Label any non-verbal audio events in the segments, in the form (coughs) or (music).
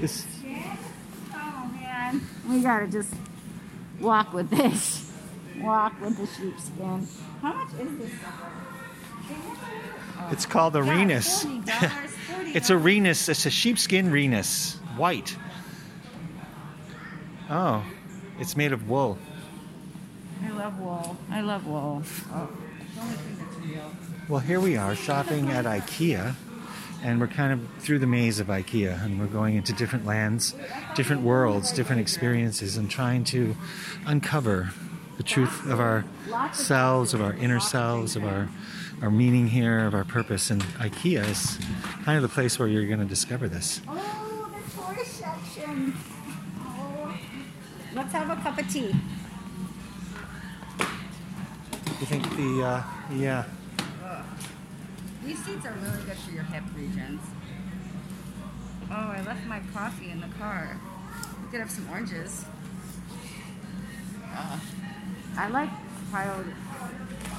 This Oh man, we gotta just walk with this. Walk with the sheepskin. How much is this it's called a Yeah, Rhenus. $40, (laughs) $40. It's a Rhenus. It's a sheepskin Rhenus, white. Oh, it's made of wool. I love wool. I love wool. Oh, the only thing that's real. Well, here we are shopping at IKEA, and we're kind of through the maze of IKEA, and we're going into different lands, different worlds, different experiences, and trying to uncover the truth of our selves, of our inner selves, of our our meaning here, of our purpose. And IKEA is kind of the place where you're going to discover this. Oh, the toy section. Oh. Let's have a cup of tea. You think the uh, yeah? These seats are really good for your hip regions. Oh, I left my coffee in the car. We could have some oranges. Uh, I like piled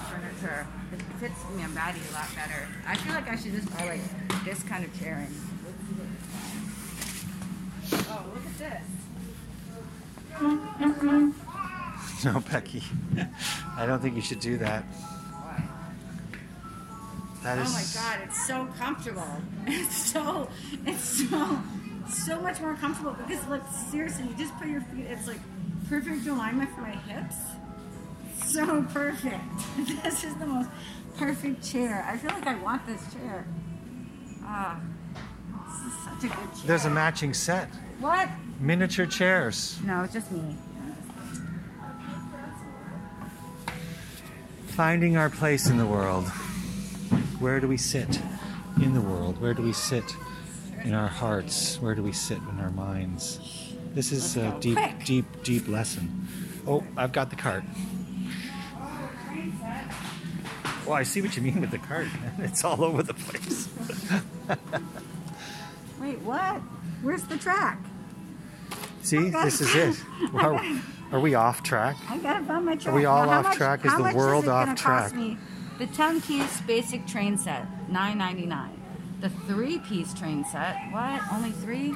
furniture. It fits my body a lot better. I feel like I should just buy like this kind of chairing. Oh, look at this. (laughs) No, Becky. (laughs) I don't think you should do that. That Oh my god, it's so comfortable. (laughs) It's so, it's so, so much more comfortable because look, seriously, you just put your feet, it's like perfect alignment for my hips. So perfect. (laughs) This is the most perfect chair. I feel like I want this chair. Ah, this is such a good chair. There's a matching set. What? Miniature chairs. No, it's just me. Finding our place in the world. Where do we sit in the world? Where do we sit in our hearts? Where do we sit in our minds? This is a deep, quick. deep, deep lesson. Oh, I've got the cart. Well, I see what you mean with the cart. (laughs) It's all over the place. (laughs) Wait, what? Where's the track? See, this is it. Are, (laughs) are we off track? I gotta find my track. Are we all Now, off much- track? Is the world is off track? The 10 piece basic train set, nine ninety nine. The three piece train set, what? Only three?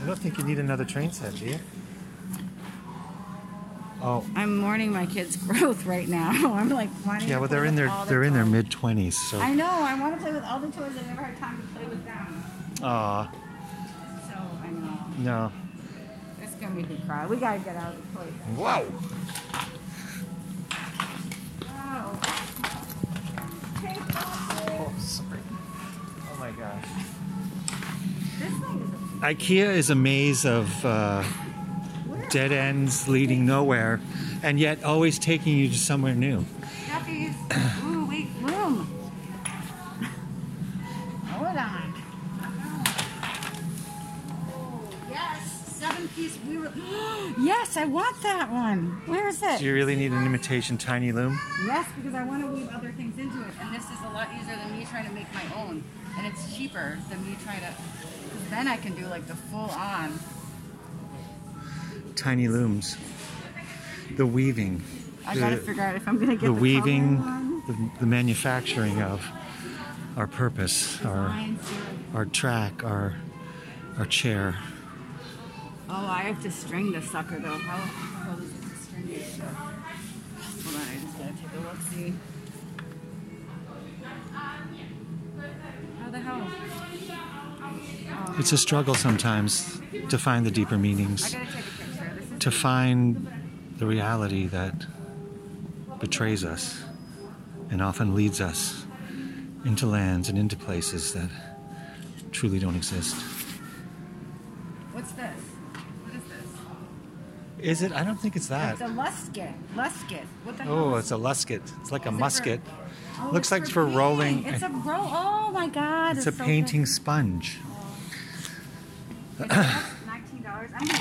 I don't think you need another train set, do you? Oh, I'm mourning my kids' (laughs) growth right now. (laughs) I'm like wanting yeah. Well, they're in their they're in their mid twenties. So, I know. I want to play with all the toys. I never had time to play with them. aw, So I know no. it's gonna make me cry. We gotta get out of the place. Whoa. My gosh. This thing is a IKEA is a maze of uh, dead ends leading nowhere, and yet always taking you to somewhere new. (clears throat) Ooh, wait, room. Hold on. Oh, yes, seven piece. We were. (gasps) yes, I want that one. Where is it? Do you really need an imitation tiny loom? Yes, because I want to weave other things into it, and this is a lot easier than me trying to make my own, and it's cheaper than me trying to. Then I can do like the full on. Tiny looms. The weaving. I gotta the, figure out if I'm gonna get the the, weaving, the, the manufacturing of our purpose, our Design series. our track, our our chair. Oh, I have to string this sucker though. How, how does it string this? Hold on, I just gotta take a look. See. It's a struggle sometimes to find the deeper meanings, gotta take a picture. This is to find the reality that betrays us and often leads us into lands and into places that truly don't exist. what's this? What is this? Is it? I don't think it's that. It's a lusket. Lusket. What the oh, hell? Oh, it's a lusket. It's like a it for- musket. Oh, Looks it's like it's for rolling. It's a roll. Oh my god! It's a so painting sponge. good. It's Nineteen dollars. I'm gonna.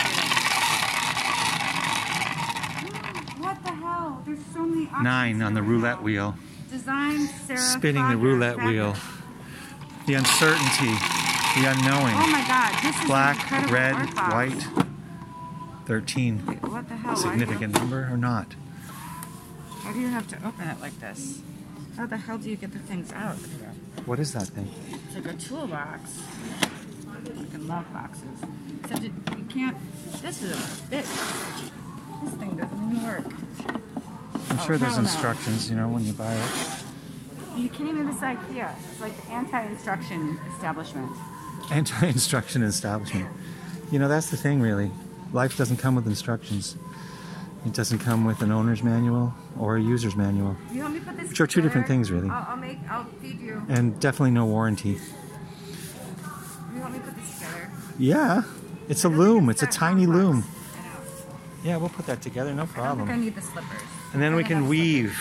What the hell? There's so many options. Nine on the roulette now. wheel, Design Sarah. spinning the roulette wheel. The uncertainty, the unknowing. Oh my god! This is Black, red, white. 13. What the hell? Why do you- Significant number or not? Why do you have to open it like this? How the hell do you get the things out? What is that thing? It's like a toolbox. Fucking love boxes. Except it, you can't. This is a bitch. This thing doesn't even work. I'm Oh, sure there's instructions, you know, when you buy it. You can't even this IKEA. It's like the anti-instruction establishment. Anti-instruction establishment. You know, that's the thing, really. Life doesn't come with instructions. It doesn't come with an owner's manual or a user's manual, You want me to put this? which are two different things, really, I'll, I'll make. I'll feed you. and definitely no warranty. You want me to put this together? Yeah, it's a loom. It's a tiny complex. loom. Yeah, we'll put that together, no I think I problem. need the slippers. And then we can have weave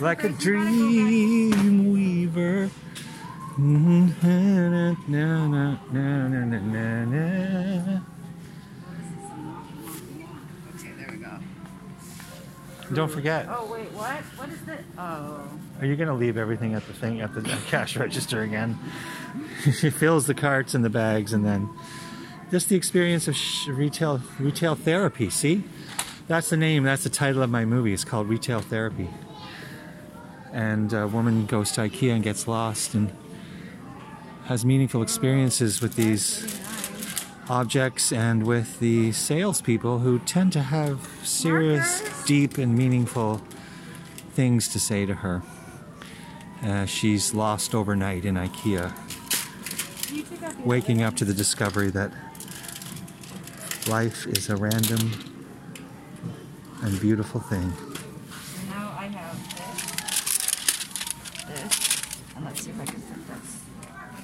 like a Slippers, you gotta go dream weaver. Go. Don't forget. Oh wait, what? What is it? Oh. Are you going to leave everything at the thing at the (laughs) cash register again? (laughs) she fills the carts and the bags, and then just the experience of sh- retail retail therapy. See, that's the name. That's the title of my movie. It's called Retail Therapy. And a woman goes to IKEA and gets lost and has meaningful experiences with these objects and with the salespeople who tend to have serious, Markers? deep, and meaningful things to say to her. Uh, she's lost overnight in IKEA, Can you take out the waking up to the discovery that life is a random and beautiful thing. So now I have this, this, and let's see if I can fit this.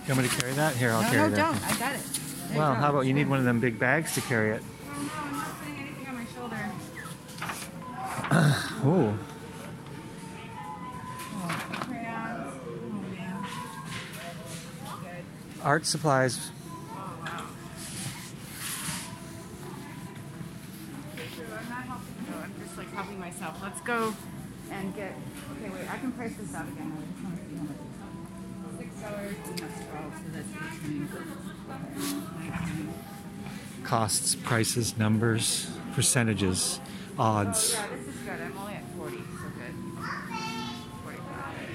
You want me to carry that? Here, I'll no, carry no, that. don't. I got it. There Well, how about you need one of them big bags to carry it? Oh, no, I'm not putting anything on my shoulder. (coughs) Oh, Oh, crayons. Oh man. Good. art supplies. Oh wow. Okay, so I'm not helping you. I'm just like helping myself. Let's go and get. Okay, wait. I can price this out again. I just want to see how much. Six dollars that's twelve. So that's eighteen. Costs, prices, numbers, percentages, Oh odds. yeah, this is good. I'm only at forty, so good. Forty-five.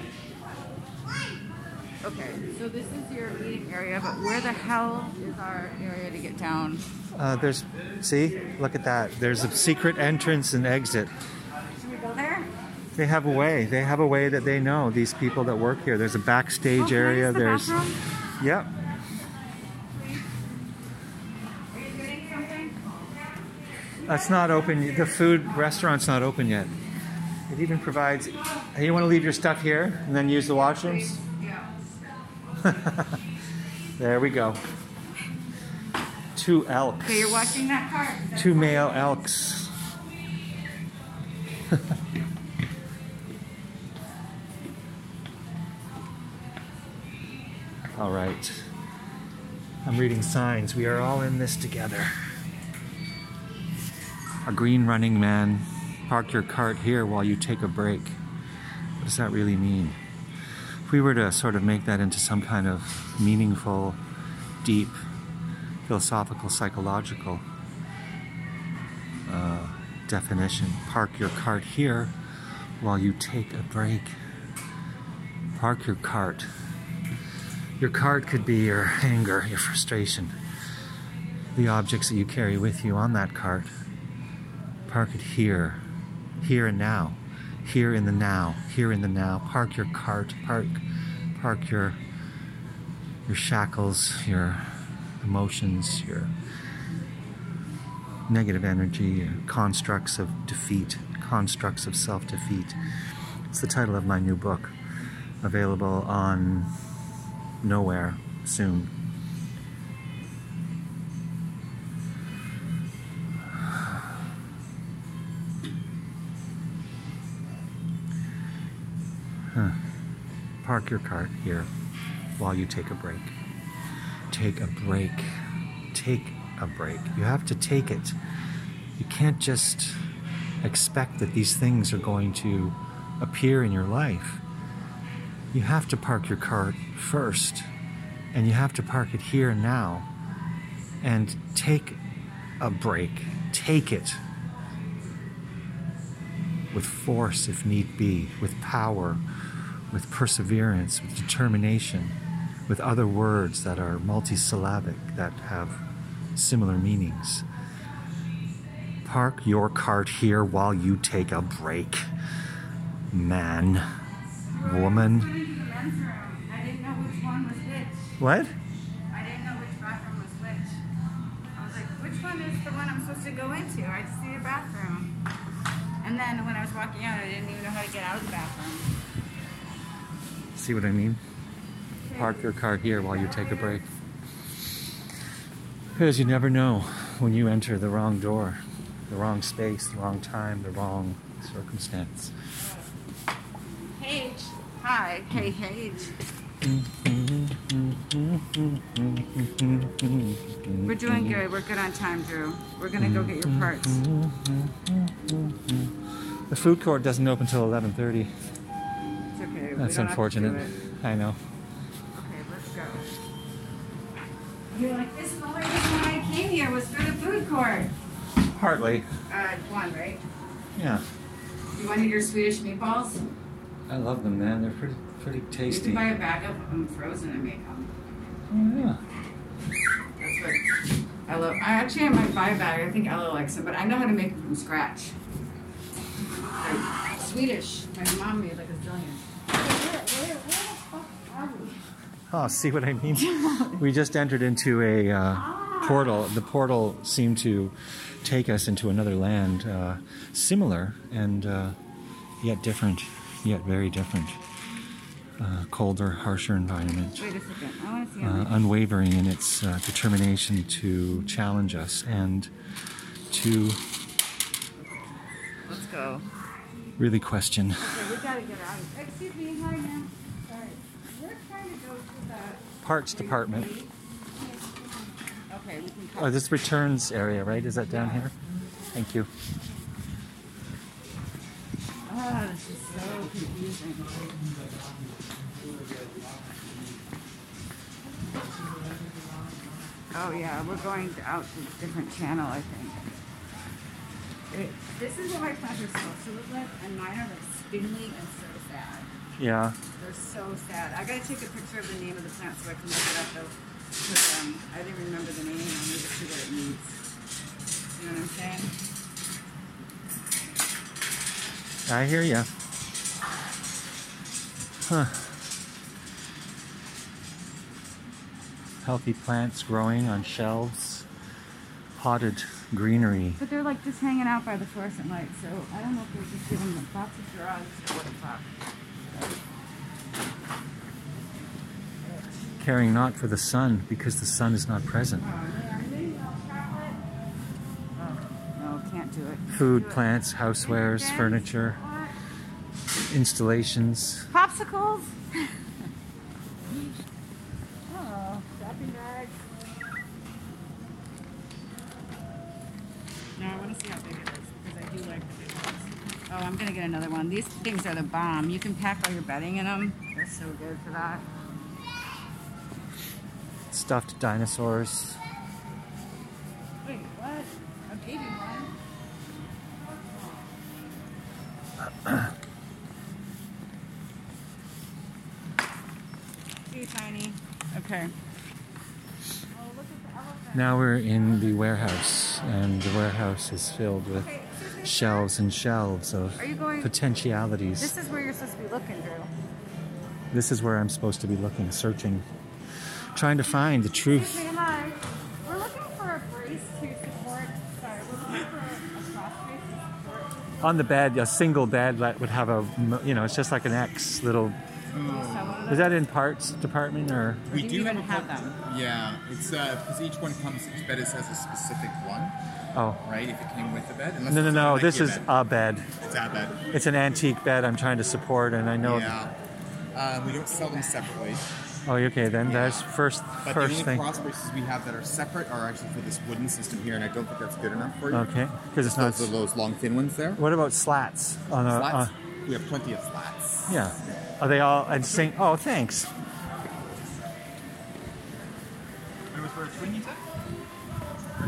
Okay, so this is your meeting area, but where the hell is our area to get down? Uh, there's, see, look at that. There's a secret entrance and exit. Should we go there? They have a way. They have a way that they know. These people that work here. There's a backstage Oh, area. the There's, bathroom? yep. Are you doing something? That's not open. The food restaurant's not open yet. It even provides. Hey, you want to leave your stuff here and then use the washrooms? Yeah. (laughs) There we go. Two elks. Okay, you're watching that. That's Two male elks. (laughs) all right. I'm reading signs. We are all in this together. A green running man. Park your cart here while you take a break. What does that really mean? If we were to sort of make that into some kind of meaningful, deep, philosophical, psychological uh, definition. Park your cart here while you take a break. Park your cart. Your cart could be your anger, your frustration, the objects that you carry with you on that cart. Park it here, here and now, here in the now, here in the now. Park your cart. Park, park your your shackles, your emotions, your negative energy, your constructs of defeat, constructs of self defeat. It's the title of my new book, available on Nowhere soon. Huh. Park your cart here while you take a break. Take a break. Take a break. You have to take it. You can't just expect that these things are going to appear in your life. You have to park your cart first, and you have to park it here and now, and take a break. Take it with force if need be, with power, with perseverance, with determination, with other words that are multisyllabic that have similar meanings. Park your cart here while you take a break. Man, woman. Going to the men's room. I didn't know which one was which. What? I didn't know which bathroom was which. I was like, which one is the one I'm supposed to go into? I just need a bathroom. And then when I was walking out, I didn't even know how to get out of the bathroom. See what I mean? Park your car here while you take a break. Because you never know when you enter the wrong door, the wrong space, the wrong time, the wrong circumstance. Paige. Hi. Hey, Paige. Mm-hmm. We're doing good. We're good on time, Drew. We're gonna go get your parts. The food court doesn't open until 11:30. It's okay. That's don't have to unfortunate. I know. Okay, let's go. You're like, this is the only reason why I came here was for the food court. Partly. Uh, one, right? Yeah. You wanted your Swedish meatballs? I love them, man. They're pretty pretty You can tasty. buy a bag of them frozen and make them. Yeah. That's what I actually have my a bag. I think Ella likes them, but I know how to make them from scratch. They're Swedish. My mom made like a zillion. Oh, see what I mean? we just entered into a uh, portal. The portal seemed to take us into another land, uh, similar and uh, yet different, yet very different. Uh, colder, harsher environment. Wait a second. I want to see. Uh, unwavering in its uh, determination to challenge us and to Let's go. really question. Okay, we gotta get out. of Excuse me, hi ma'am. Sorry. We're trying to go to the. Parts department. Okay. Oh, this returns area, right? Is that down here? Thank you. Ah, this is so confusing. Oh yeah, we're going out to a different channel, I think. This is what my plants are supposed to look like, and mine are like spindly and so sad. Yeah. They're so sad. I gotta take a picture of the name of the plant so I can look it up though. Because um, I didn't remember the name. I need to see what it means. You know what I'm saying? I hear ya. Huh. Healthy plants growing on shelves. Potted greenery. But they're like just hanging out by the fluorescent light, so I don't know if they're just giving them lots of drugs or what the fuck. Caring not for the sun because the sun is not present. Oh, no. Oh, no, can't do it. Food, Do plants, housewares, furniture, installations. Popsicles? (laughs) oh, shopping bags. No, I want to see how big it is because I do like the big ones. Oh, I'm gonna get another one. These things are the bomb. You can pack all your bedding in them. They're so good for that. Stuffed dinosaurs. Wait, what? A baby one? (coughs) Too tiny. Okay. Oh, look at the elephant. Now we're in the warehouse, and the warehouse is filled with Okay, excuse me, sir. Shelves and shelves of Are you going- potentialities. This is where you're supposed to be looking, Drew. This is where I'm supposed to be looking, searching, trying to find the truth. Excuse me, hi. We're looking for a brace to support. Sorry, we're looking for a cross brace to support. On the bed, a single bed that would have a, you know, it's just like an X little. Can you sew one of Is that in parts department or? We Do do you have, even have them? Yeah, it's uh, because each one comes. Each bed is- has a specific one, Oh, right? If it came with the bed. Unless no, no, no. an This is bed. a bed. It's that bed. It's an antique bed I'm trying to support, and I know. Yeah. Uh, we don't sell them separately, Oh, okay. Then there's first but first the only thing. cross braces we have that are separate are actually for this wooden system here, and I don't think that's good enough for you. Okay, because it's not. Those those long thin ones there. What about slats on a? Slats. Uh, we have plenty of slats. yeah. Are they all and sing? Oh, thanks. It was for a twin, you said? For a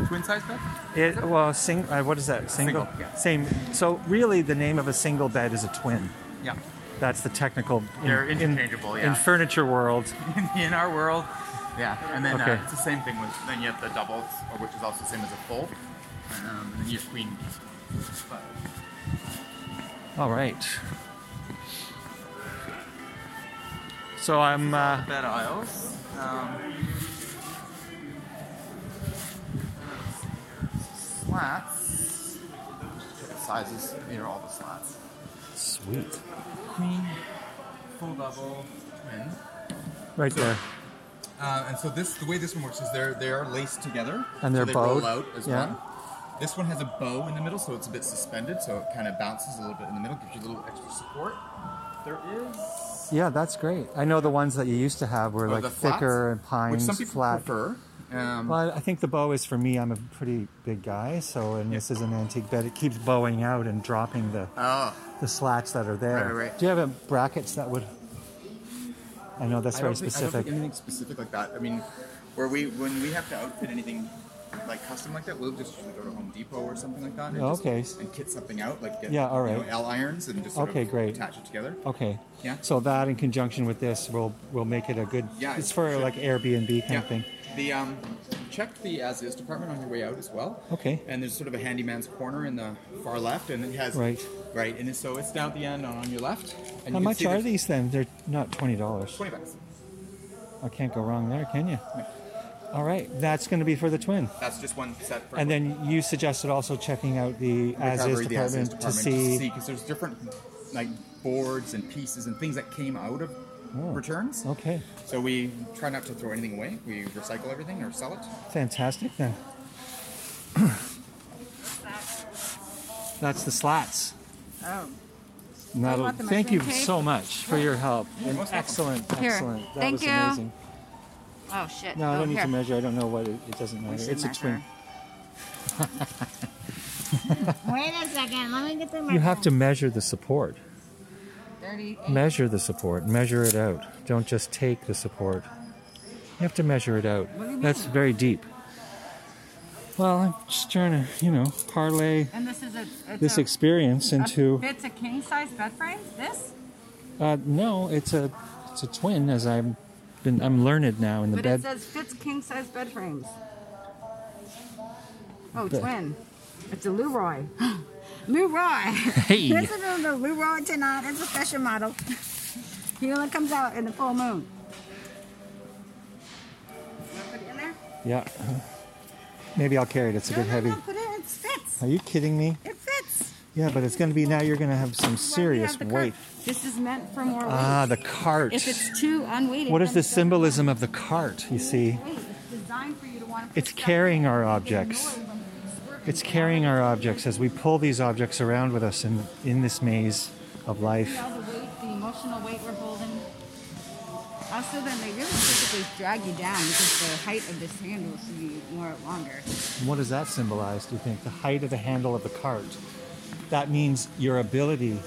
twin size bed? It well, sing. Uh, what is that? Single. Single, yeah. Same. So really, the name of a single bed is a twin. Yeah. That's the technical. in- They're in- interchangeable, In yeah. furniture world, (laughs) in our world. Yeah, and then Okay. uh, it's the same thing with then you have the doubles, which is also the same as a full, um, and then your queen. But all right. So I'm. Uh, bed aisles. Um, slats. Sizes. Here are all the slats. sweet. Queen, full double, twin. Right there. Uh, and so this, the way this one works is they're they are laced together, And they're so they bowed, roll out as yeah. one. This one has a bow in the middle, so it's a bit suspended, so it kind of bounces a little bit in the middle, gives you a little extra support. There is Yeah, that's great. I know the ones that you used to have were oh, like flats, thicker and pines, which some people flat. prefer. Um, Well, I think the bow is for me. I'm a pretty big guy, so and this is an antique bed. It keeps bowing out and dropping the oh, the slats that are there. Right, right. Do you have a brackets that would? I know that's I very think, I don't specific. think anything specific like that. I mean, where we when we have to outfit anything like custom like that, we'll just usually go to Home Depot or something like that. And Oh, just- okay. And kit something out, like get Yeah, all right. You know. L irons and just Okay, great. attach it together. Okay. Yeah. So that in conjunction with this will will make it a good. Yeah, It's for like Airbnb kind Yeah. of thing. The um, check the as is department on your way out as well. Okay. And there's sort of a handyman's corner in the far left, and it has Right. right, and so it's down at the end on, your left. And How much are these then? They're not twenty dollars. Twenty bucks. I can't go wrong there, can you? All right, that's going to be for the twin. That's just one set. For And then you suggested also checking out the as is the as is department to see. because there's different like boards and pieces and things that came out of Oh. returns. Okay, So we try not to throw anything away. We recycle everything or sell it. fantastic then. That's the slats. Oh. And that'll- thank you measuring tape? so much for your help. And excellent, Here, excellent. That thank was you. amazing. Oh shit. No, I oh, don't need here. to measure. I don't know what it, it doesn't matter. should It's a twin. (laughs) Wait a second. Let me get the You have to measure the support. 38. Measure the support. Measure it out. Don't just take the support. You have to measure it out. What do you That's mean? very deep. Well, I'm just trying to, you know, parlay And this is a. This a, experience into. It's a king size bed frame. This. Uh, no, it's a it's a twin. As I'm been I'm learned now in the But bed. it says fits king size bed frames. Oh, Bed. twin. It's a Leroy. (gasps) (laughs) Leroy. Hey. (laughs) this is the Leroy tonight. It's a special model. He only comes out in the full moon. Put it in there. Yeah. Maybe I'll carry it. It's a No, bit no, heavy. no, put it. It fits. Are you kidding me? It fits. Yeah, but it's going to be now. You're going to have some Why do we serious have the cart? weight. This is meant for more weight. Ah, the cart. if it's too unweighted. What is the symbolism of the cart? You see, It's designed for you to want to It's carrying our and make objects. noise when you're swerving it's carrying our objects as we pull these objects around with us in in this maze of See life. all the weight, the emotional weight we're holding. Also, then they really physically drag you down because the height of this handle should be more longer. What does that symbolize? Do you think the height of the handle of the cart? That means your ability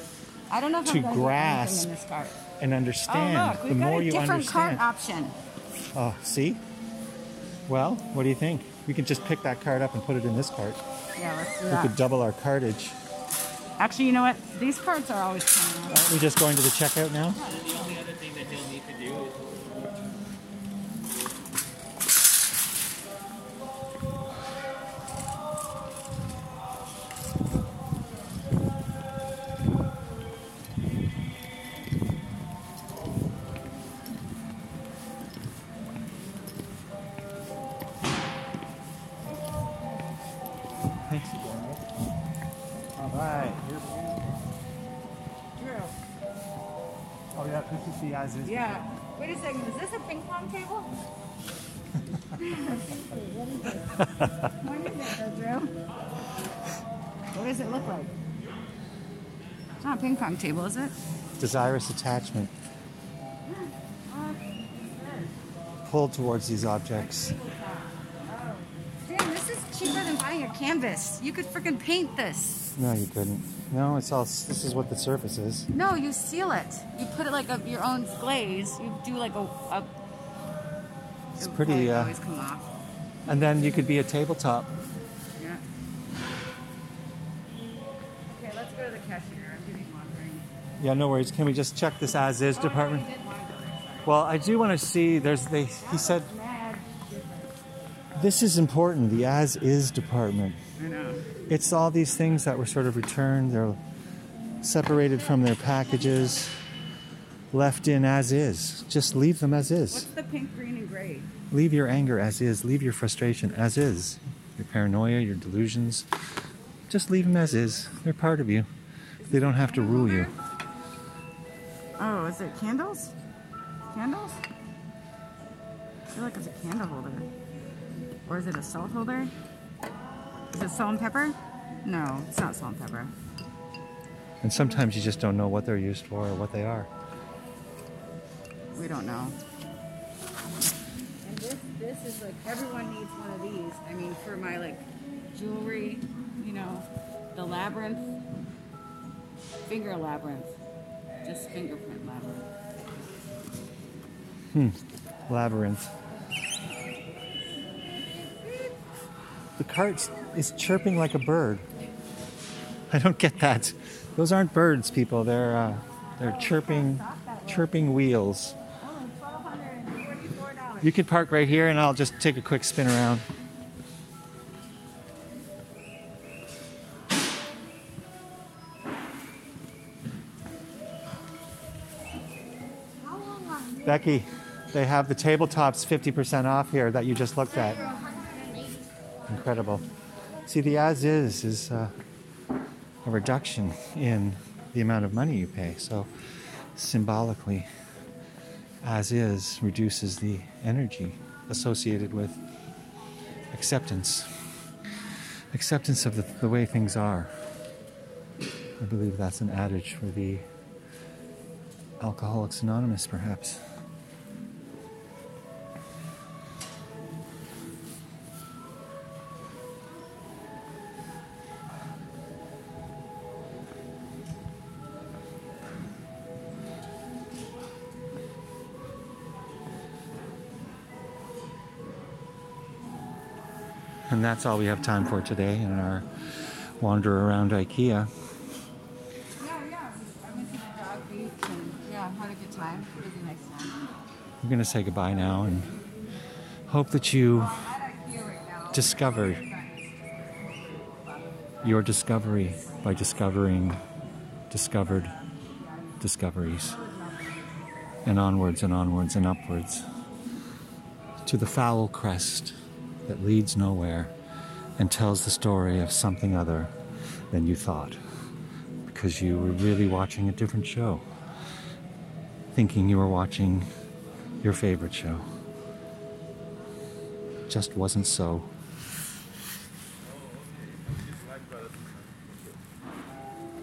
I don't know if To I'm grasp anything in this cart. and Oh understand. look, the more a you different understand. cart option. Oh, see? Well, what do you think? We can just pick that card up and put it in this cart. Yeah, let's do We that. could double our cartage. Actually, you know what? These carts are always coming out. Aren't we just going to the checkout now? Yeah. Wait a second. Is this a ping pong table? what is it? What is it, Drew? What does it look like? It's not a ping pong table, is it? Desirous attachment. Pulled towards these objects. Oh. Damn, this is cheaper than buying a canvas. You could freaking paint this. No, you couldn't. No, it's all. This is what the surface is. No, you seal it. You put it like a, your own glaze. You do like a. a It's it pretty. Uh, always come off. and then you could be a tabletop. Yeah. Okay, let's go to the cashier. I'm getting wandering. Yeah, no worries. Can we just check this as is department? Well, I do want to see. There's they. He said this is important. The as is department. It's all these things that were sort of returned. They're separated from their packages, left in as is. Just leave them as is. What's the pink, green, and gray? Leave your anger as is. Leave your frustration as is. Your paranoia, your delusions. Just leave them as is. They're part of you. They don't have to rule you. Oh, is it candles? Candles? I feel like it's a candle holder. Or is it a salt holder? Is it salt and pepper? No, it's not salt and pepper. And sometimes you just don't know what they're used for or what they are. We don't know. And this, this is like everyone needs one of these. I mean, for my like jewelry, you know, the labyrinth, finger labyrinth, just fingerprint labyrinth. Hmm, labyrinth. The cart is chirping like a bird. I don't get that. Those aren't birds, people. They're uh, they're chirping, chirping wheels. Only twelve hundred and forty-four dollars. You could park right here, and I'll just take a quick spin around. Becky, they have the tabletops 50% off here that you just looked at. Incredible. See, the as is is uh, a reduction in the amount of money you pay. So, symbolically, as is reduces the energy associated with acceptance. Acceptance of the, the way things are. I believe that's an adage for the Alcoholics Anonymous, perhaps. That's all we have time for today in our wander around IKEA. Yeah, yeah. I went to the dog beach and yeah, had a good time. A nice time. I'm going to say goodbye now and hope that you discover your discovery by discovering discovered discoveries and onwards and onwards and upwards to the foul crest that leads nowhere and tells the story of something other than you thought because you were really watching a different show thinking you were watching your favorite show. Just wasn't so.